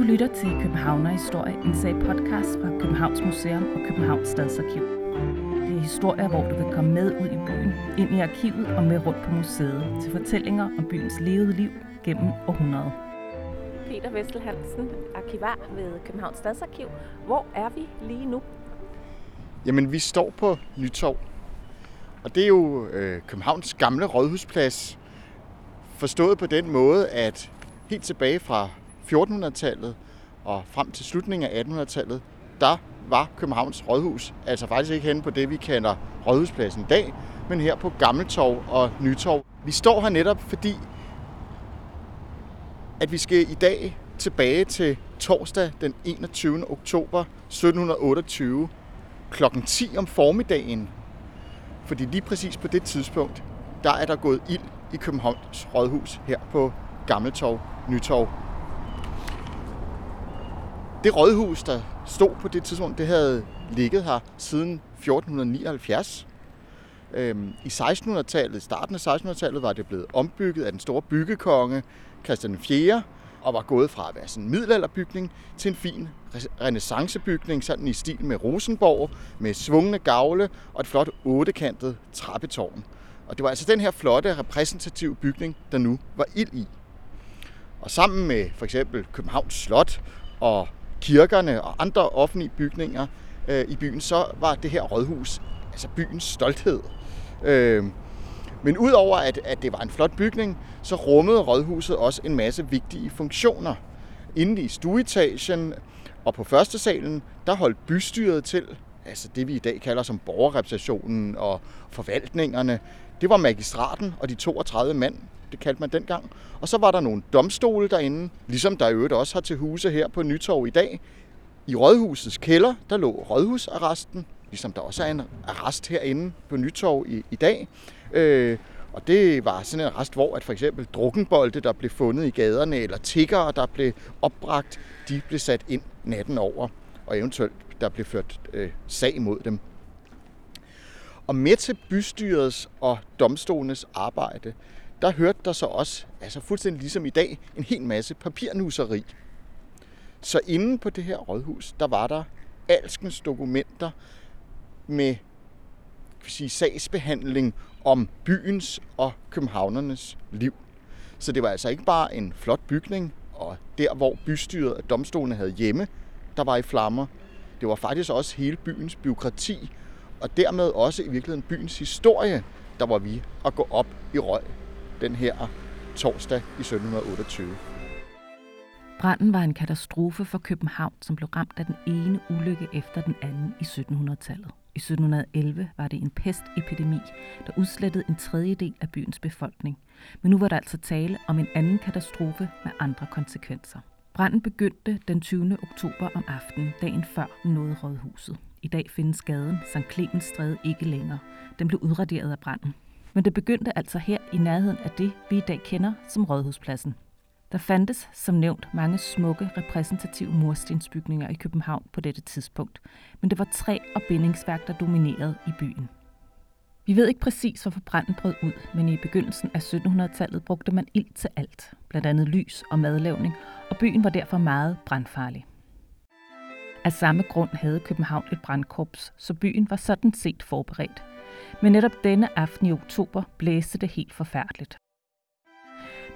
Du lytter til Københavner Historie, en sag podcast fra Københavns Museum og Københavns Stadsarkiv. Det er historier, hvor du kan komme med ud i byen, ind i arkivet og med rundt på museet til fortællinger om byens levede liv gennem århundreder. Peter Vestel Hansen, arkivar ved Københavns Stadsarkiv. Hvor er vi lige nu? Jamen, vi står på Nytorv. Og det er jo øh, Københavns gamle rådhusplads. Forstået på den måde, at helt tilbage fra 1400-tallet og frem til slutningen af 1800-tallet, der var Københavns Rådhus altså faktisk ikke henne på det, vi kender Rådhuspladsen i dag, men her på Gammeltorv og Nytorv. Vi står her netop, fordi at vi skal i dag tilbage til torsdag den 21. oktober 1728 kl. 10 om formiddagen. Fordi lige præcis på det tidspunkt, der er der gået ild i Københavns Rådhus her på Gammeltorv, Nytorv. Det rådhus, der stod på det tidspunkt, det havde ligget her siden 1479. Øhm, I 1600-tallet, starten af 1600-tallet, var det blevet ombygget af den store byggekonge Christian 4., og var gået fra at være sådan en middelalderbygning til en fin renaissancebygning, sådan i stil med Rosenborg, med svungne gavle og et flot ottekantet trappetårn. Og det var altså den her flotte repræsentative bygning, der nu var ild i. Og sammen med for eksempel Københavns Slot og kirkerne og andre offentlige bygninger øh, i byen, så var det her rådhus altså byens stolthed. Øh, men udover at, at det var en flot bygning, så rummede rådhuset også en masse vigtige funktioner. Inde i stueetagen og på første salen, der holdt bystyret til, altså det vi i dag kalder som borgerrepræsentationen og forvaltningerne. Det var magistraten og de 32 mand, det kaldte man dengang. Og så var der nogle domstole derinde, ligesom der i øvrigt også har til huse her på Nytorv i dag. I rådhusets kælder, der lå rådhusarresten, ligesom der også er en arrest herinde på Nytorv i, i dag. Øh, og det var sådan en arrest, hvor at for eksempel drukkenbolde, der blev fundet i gaderne, eller tiggere, der blev opbragt, de blev sat ind natten over, og eventuelt der blev ført øh, sag mod dem. Og med til bystyrets og domstolenes arbejde, der hørte der så også, altså fuldstændig ligesom i dag, en hel masse papirnuseri. Så inde på det her rådhus, der var der alskens dokumenter med kan sige, sagsbehandling om byens og københavnernes liv. Så det var altså ikke bare en flot bygning, og der hvor bystyret og domstolene havde hjemme, der var i flammer. Det var faktisk også hele byens byråkrati, og dermed også i virkeligheden byens historie, der var vi at gå op i røg den her torsdag i 1728. Branden var en katastrofe for København, som blev ramt af den ene ulykke efter den anden i 1700-tallet. I 1711 var det en pestepidemi, der udslettede en tredjedel af byens befolkning. Men nu var der altså tale om en anden katastrofe med andre konsekvenser. Branden begyndte den 20. oktober om aftenen, dagen før den nåede rådhuset. I dag findes gaden St. Clemens Stræde ikke længere. Den blev udraderet af branden. Men det begyndte altså her i nærheden af det, vi i dag kender som Rådhuspladsen. Der fandtes, som nævnt, mange smukke, repræsentative murstensbygninger i København på dette tidspunkt, men det var træ og bindingsværk, der dominerede i byen. Vi ved ikke præcis, hvorfor branden brød ud, men i begyndelsen af 1700-tallet brugte man ild til alt, blandt andet lys og madlavning, og byen var derfor meget brandfarlig. Af samme grund havde København et brandkorps, så byen var sådan set forberedt. Men netop denne aften i oktober blæste det helt forfærdeligt.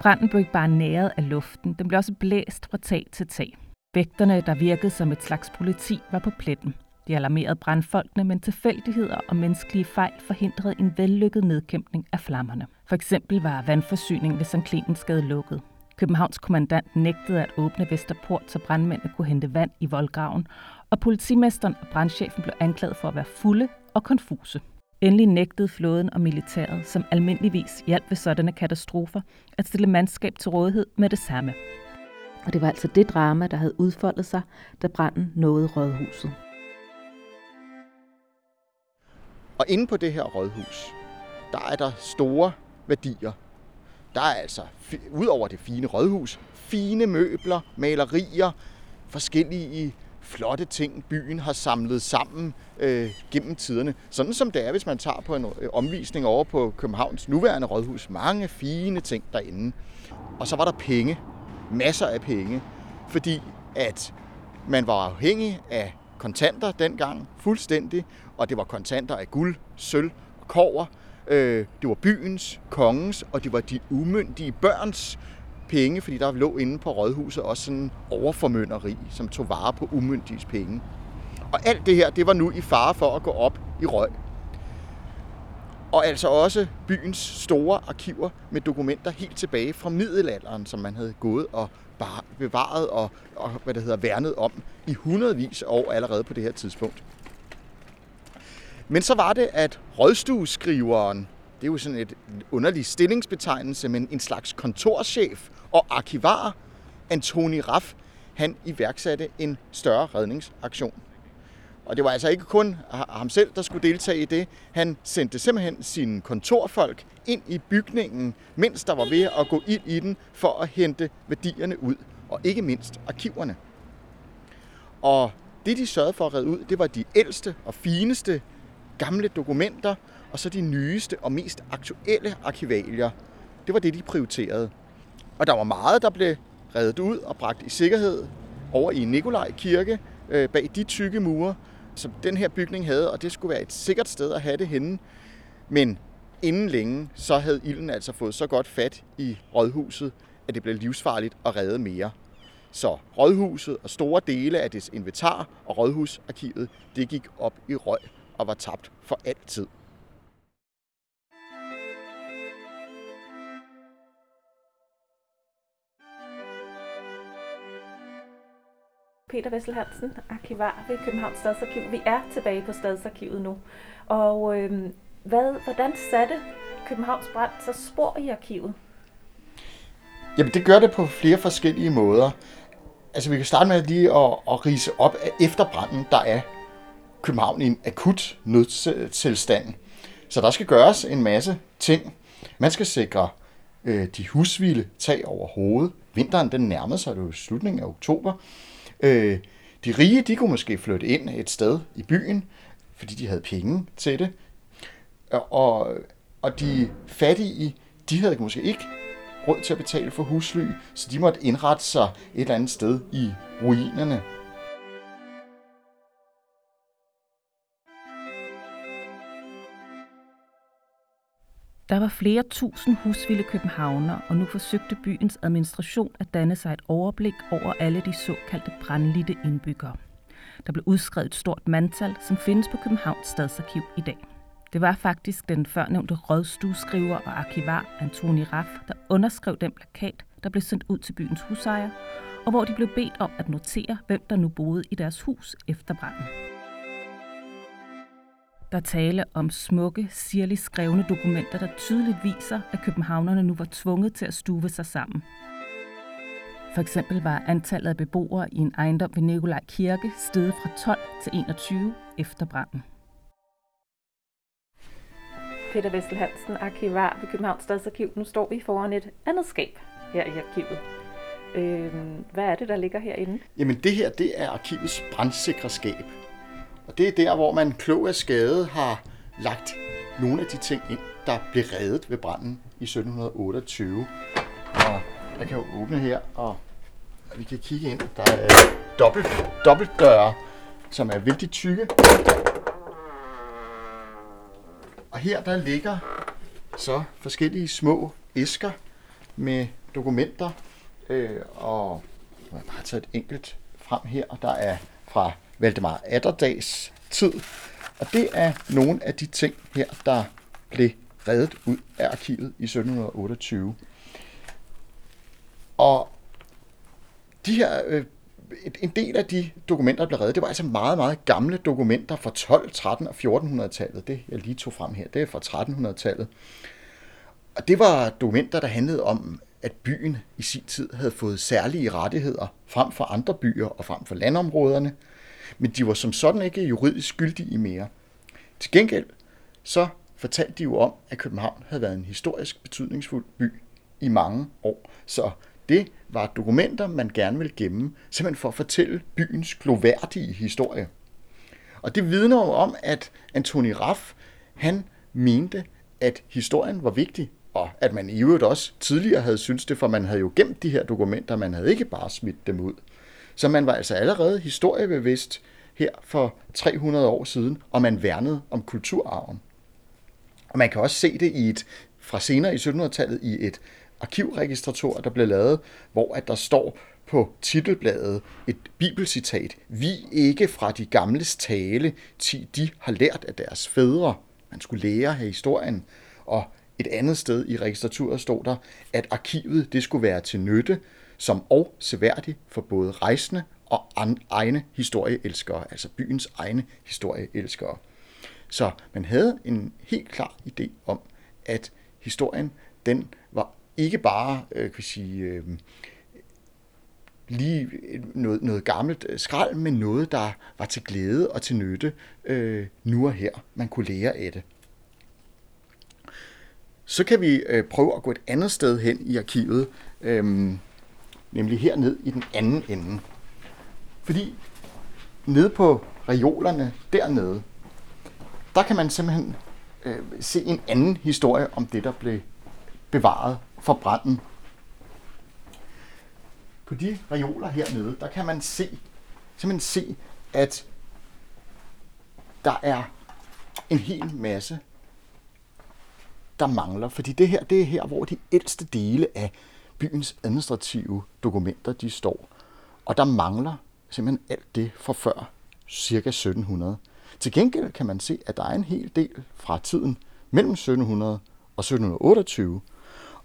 Branden blev ikke bare næret af luften, den blev også blæst fra tag til tag. Vægterne, der virkede som et slags politi, var på pletten. De alarmerede brandfolkene, men tilfældigheder og menneskelige fejl forhindrede en vellykket nedkæmpning af flammerne. For eksempel var vandforsyningen ved St. Clemensgade lukket. Københavns kommandant nægtede at åbne Vesterport, så brandmændene kunne hente vand i voldgraven, og politimesteren og brandchefen blev anklaget for at være fulde og konfuse. Endelig nægtede flåden og militæret, som almindeligvis hjalp ved sådanne katastrofer, at stille mandskab til rådighed med det samme. Og det var altså det drama, der havde udfoldet sig, da branden nåede rådhuset. Og inde på det her rådhus, der er der store værdier. Der er altså, ud over det fine rådhus, fine møbler, malerier, forskellige flotte ting, byen har samlet sammen øh, gennem tiderne. Sådan som det er, hvis man tager på en øh, omvisning over på Københavns nuværende rådhus. Mange fine ting derinde. Og så var der penge. Masser af penge. Fordi at man var afhængig af kontanter dengang, fuldstændig, og det var kontanter af guld, sølv og kover. Øh, det var byens, kongens, og det var de umyndige børns penge, fordi der lå inde på rådhuset også sådan overformynderi, som tog vare på umyndiges penge. Og alt det her, det var nu i fare for at gå op i røg. Og altså også byens store arkiver med dokumenter helt tilbage fra middelalderen, som man havde gået og bevaret og, og hvad det hedder, værnet om i hundredvis af år allerede på det her tidspunkt. Men så var det, at rådstueskriveren, det er jo sådan et underlig stillingsbetegnelse, men en slags kontorchef og arkivar, Antoni Raff, han iværksatte en større redningsaktion. Og det var altså ikke kun ham selv, der skulle deltage i det. Han sendte simpelthen sine kontorfolk ind i bygningen, mens der var ved at gå ind i den, for at hente værdierne ud. Og ikke mindst arkiverne. Og det, de sørgede for at redde ud, det var de ældste og fineste gamle dokumenter, og så de nyeste og mest aktuelle arkivalier. Det var det, de prioriterede. Og der var meget, der blev reddet ud og bragt i sikkerhed over i Nikolaj Kirke øh, bag de tykke mure, som den her bygning havde, og det skulle være et sikkert sted at have det henne. Men inden længe, så havde ilden altså fået så godt fat i rådhuset, at det blev livsfarligt at redde mere. Så rådhuset og store dele af dets inventar og rådhusarkivet, det gik op i røg og var tabt for altid. Peter Vessel Hansen, arkivar ved Københavns Stadsarkiv. Vi er tilbage på Stadsarkivet nu. Og øh, hvad, hvordan satte Københavns brand så spor i arkivet? Jamen, det gør det på flere forskellige måder. Altså, vi kan starte med lige at, at rise op, at efter branden, der er København i en akut nødstilstand. Så der skal gøres en masse ting. Man skal sikre øh, de husvilde tag over hovedet. Vinteren den nærmede sig, det var slutningen af oktober. Øh, de rige, de kunne måske flytte ind et sted i byen, fordi de havde penge til det. Og, og de fattige, de havde måske ikke råd til at betale for husly, så de måtte indrette sig et eller andet sted i ruinerne. Der var flere tusind husvilde københavner, og nu forsøgte byens administration at danne sig et overblik over alle de såkaldte brandlitte indbyggere. Der blev udskrevet et stort mandtal, som findes på Københavns Stadsarkiv i dag. Det var faktisk den førnævnte rådstueskriver og arkivar Antoni Raff, der underskrev den plakat, der blev sendt ud til byens husejere, og hvor de blev bedt om at notere, hvem der nu boede i deres hus efter branden. Der tale om smukke, sirligt skrevne dokumenter, der tydeligt viser, at københavnerne nu var tvunget til at stuve sig sammen. For eksempel var antallet af beboere i en ejendom ved Nikolaj Kirke steget fra 12 til 21 efter branden. Peter Vestel Hansen, arkivar ved Københavns Stadsarkiv. Nu står vi foran et andet skab her i arkivet. Øh, hvad er det, der ligger herinde? Jamen det her, det er arkivets brandsikre skab. Og det er der, hvor man klog af skade har lagt nogle af de ting ind, der blev reddet ved branden i 1728. Og jeg kan jo åbne her, og vi kan kigge ind. Der er dobbelt, dobbelt døre, som er vældig tykke. Og her der ligger så forskellige små æsker med dokumenter. Øh, og jeg har bare taget et enkelt frem her, og der er fra Valdemar Atterdags tid. Og det er nogle af de ting her, der blev reddet ud af arkivet i 1728. Og de her, øh, en del af de dokumenter, der blev reddet, det var altså meget, meget gamle dokumenter fra 12, 13 og 1400-tallet. Det, jeg lige tog frem her, det er fra 1300-tallet. Og det var dokumenter, der handlede om, at byen i sin tid havde fået særlige rettigheder frem for andre byer og frem for landområderne men de var som sådan ikke juridisk skyldige mere. Til gengæld så fortalte de jo om, at København havde været en historisk betydningsfuld by i mange år. Så det var dokumenter, man gerne ville gemme, simpelthen for at fortælle byens gloværdige historie. Og det vidner jo om, at Antoni Raff, han mente, at historien var vigtig, og at man i øvrigt også tidligere havde syntes det, for man havde jo gemt de her dokumenter, man havde ikke bare smidt dem ud. Så man var altså allerede historiebevidst her for 300 år siden, og man værnede om kulturarven. Og man kan også se det i et, fra senere i 1700-tallet i et arkivregistrator, der blev lavet, hvor at der står på titelbladet et bibelcitat. Vi ikke fra de gamles tale, ti de har lært af deres fædre. Man skulle lære af historien. Og et andet sted i registraturet stod der, at arkivet det skulle være til nytte, som og seværdig for både rejsende og egne historieelskere, altså byens egne historieelskere. Så man havde en helt klar idé om, at historien den var ikke bare øh, kan sige, øh, lige noget, noget gammelt øh, skrald, men noget, der var til glæde og til nytte øh, nu og her. Man kunne lære af det. Så kan vi øh, prøve at gå et andet sted hen i arkivet, øh, nemlig herned i den anden ende. Fordi nede på reolerne dernede, der kan man simpelthen øh, se en anden historie om det, der blev bevaret fra branden. På de reoler hernede, der kan man se, simpelthen se, at der er en hel masse, der mangler. Fordi det her, det er her, hvor de ældste dele af byens administrative dokumenter, de står. Og der mangler simpelthen alt det fra før ca. 1700. Til gengæld kan man se, at der er en hel del fra tiden mellem 1700 og 1728.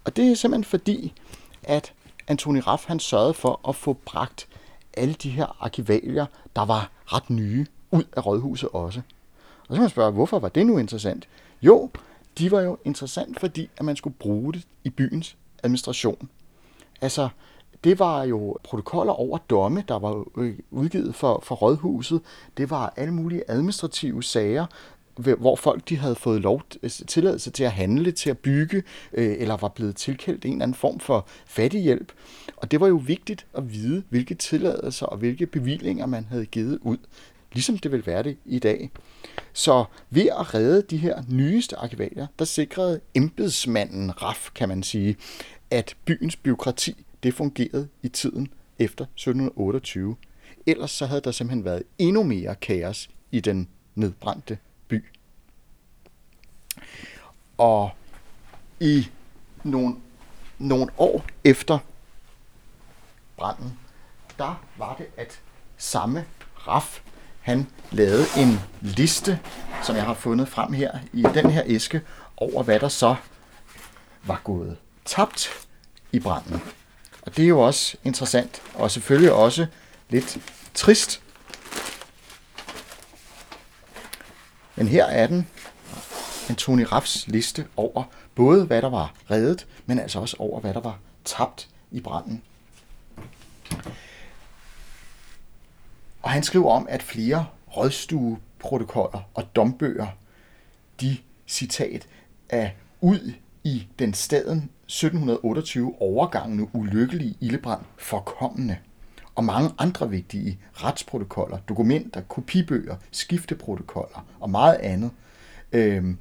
Og det er simpelthen fordi, at Antoni Raff han sørgede for at få bragt alle de her arkivalier, der var ret nye, ud af rådhuset også. Og så kan man spørge, hvorfor var det nu interessant? Jo, de var jo interessant, fordi at man skulle bruge det i byens administration. Altså, det var jo protokoller over domme, der var øh, udgivet for, for rådhuset. Det var alle mulige administrative sager, hvor folk de havde fået lov øh, tilladelse til at handle, til at bygge, øh, eller var blevet tilkaldt en eller anden form for fattighjælp. Og det var jo vigtigt at vide, hvilke tilladelser og hvilke bevillinger man havde givet ud, ligesom det vil være det i dag. Så ved at redde de her nyeste arkivalier, der sikrede embedsmanden RAF, kan man sige, at byens byråkrati det fungerede i tiden efter 1728. Ellers så havde der simpelthen været endnu mere kaos i den nedbrændte by. Og i nogle, nogle år efter branden, der var det, at samme RAF, han lavede en liste, som jeg har fundet frem her i den her æske, over hvad der så var gået tabt i branden. Og det er jo også interessant, og selvfølgelig også lidt trist. Men her er den, Antoni Raffs liste over både hvad der var reddet, men altså også over hvad der var tabt i branden. Og han skriver om, at flere rådstueprotokoller og dombøger, de citat, er ud i den staden 1728 overgangne ulykkelige ildebrand forkommende og mange andre vigtige retsprotokoller, dokumenter, kopibøger, skifteprotokoller og meget andet. Øhm,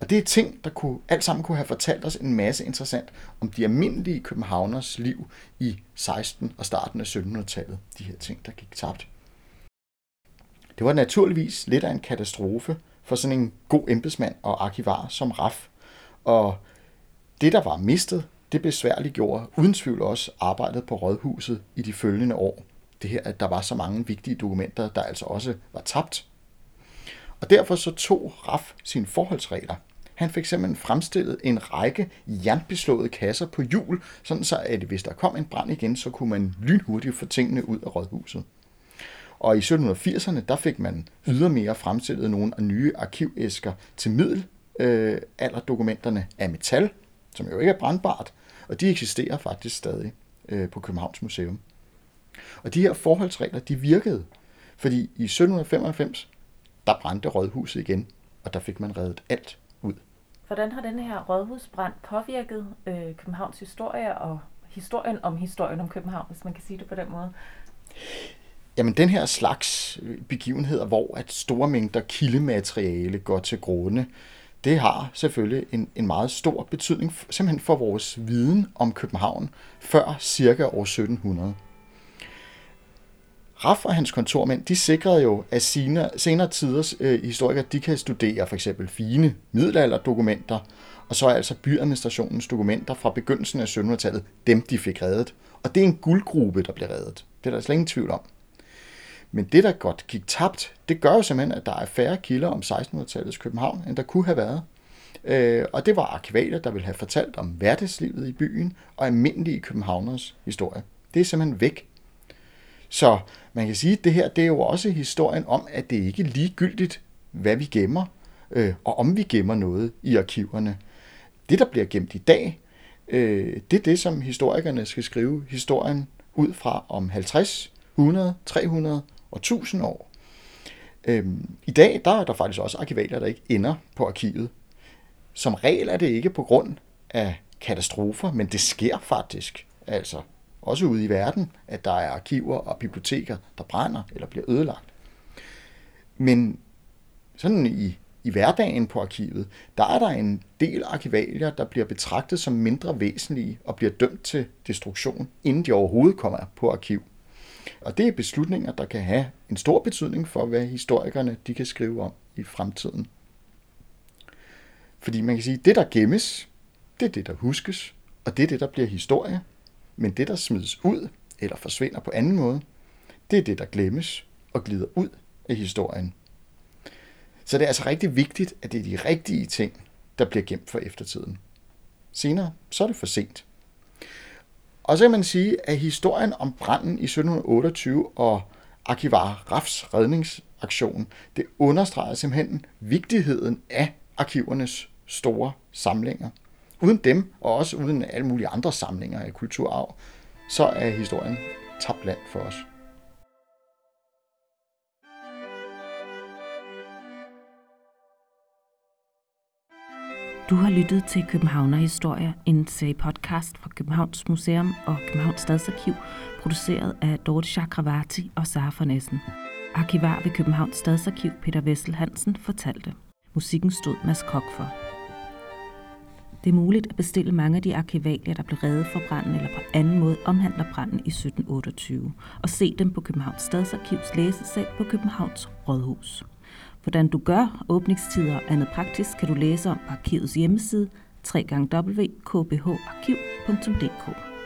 og det er ting, der kunne, alt sammen kunne have fortalt os en masse interessant om de almindelige københavners liv i 16. og starten af 1700-tallet. De her ting, der gik tabt. Det var naturligvis lidt af en katastrofe for sådan en god embedsmand og arkivar som Raff. Og det, der var mistet, det besværliggjorde uden tvivl også arbejdet på rådhuset i de følgende år. Det her, at der var så mange vigtige dokumenter, der altså også var tabt. Og derfor så tog Raff sine forholdsregler. Han fik simpelthen fremstillet en række jernbeslåede kasser på hjul, sådan så at hvis der kom en brand igen, så kunne man lynhurtigt få tingene ud af rådhuset. Og i 1780'erne, der fik man ydermere fremstillet nogle af nye arkivæsker til middel, øh, alderdokumenterne af metal, som jo ikke er brandbart, og de eksisterer faktisk stadig øh, på Københavns Museum. Og de her forholdsregler, de virkede, fordi i 1795, der brændte rådhuset igen, og der fik man reddet alt ud. Hvordan har denne her rådhusbrand påvirket øh, Københavns historie og historien om historien om København, hvis man kan sige det på den måde? Jamen den her slags begivenheder, hvor at store mængder kildemateriale går til grunde, det har selvfølgelig en, en meget stor betydning simpelthen for vores viden om København før cirka år 1700. Raff og hans kontormænd, de sikrede jo, at senere, senere tiders øh, historikere, de kan studere for eksempel fine middelalderdokumenter, og så er altså byadministrationens dokumenter fra begyndelsen af 1700-tallet, dem de fik reddet. Og det er en guldgruppe, der bliver reddet. Det er der slet ingen tvivl om. Men det, der godt gik tabt, det gør jo simpelthen, at der er færre kilder om 1600-tallets København, end der kunne have været. Øh, og det var arkivaler, der ville have fortalt om hverdagslivet i byen og almindelige københavners historie. Det er simpelthen væk. Så man kan sige, at det her det er jo også historien om, at det ikke er ligegyldigt, hvad vi gemmer, øh, og om vi gemmer noget i arkiverne. Det, der bliver gemt i dag, øh, det er det, som historikerne skal skrive historien ud fra om 50, 100, 300 og tusind år. Øhm, I dag der er der faktisk også arkivalier, der ikke ender på arkivet. Som regel er det ikke på grund af katastrofer, men det sker faktisk. Altså også ude i verden, at der er arkiver og biblioteker, der brænder eller bliver ødelagt. Men sådan i, i hverdagen på arkivet, der er der en del arkivalier, der bliver betragtet som mindre væsentlige og bliver dømt til destruktion, inden de overhovedet kommer på arkiv. Og det er beslutninger, der kan have en stor betydning for, hvad historikerne de kan skrive om i fremtiden. Fordi man kan sige, at det, der gemmes, det er det, der huskes, og det er det, der bliver historie. Men det, der smides ud eller forsvinder på anden måde, det er det, der glemmes og glider ud af historien. Så det er altså rigtig vigtigt, at det er de rigtige ting, der bliver gemt for eftertiden. Senere, så er det for sent. Og så kan man sige, at historien om branden i 1728 og arkivar Rafs redningsaktion, det understreger simpelthen vigtigheden af arkivernes store samlinger. Uden dem, og også uden alle mulige andre samlinger af kulturarv, så er historien tabt land for os. Du har lyttet til Københavner Historie, en serie podcast fra Københavns Museum og Københavns Stadsarkiv, produceret af Dorte Chakravarti og Sara von Arkivar ved Københavns Stadsarkiv Peter Vessel Hansen fortalte. Musikken stod Mads Kok for. Det er muligt at bestille mange af de arkivalier, der blev reddet for branden eller på anden måde omhandler branden i 1728, og se dem på Københavns Stadsarkivs læsesal på Københavns Rådhus. Hvordan du gør, åbningstider og andet praktisk, kan du læse om på arkivets hjemmeside www.kbharkiv.dk.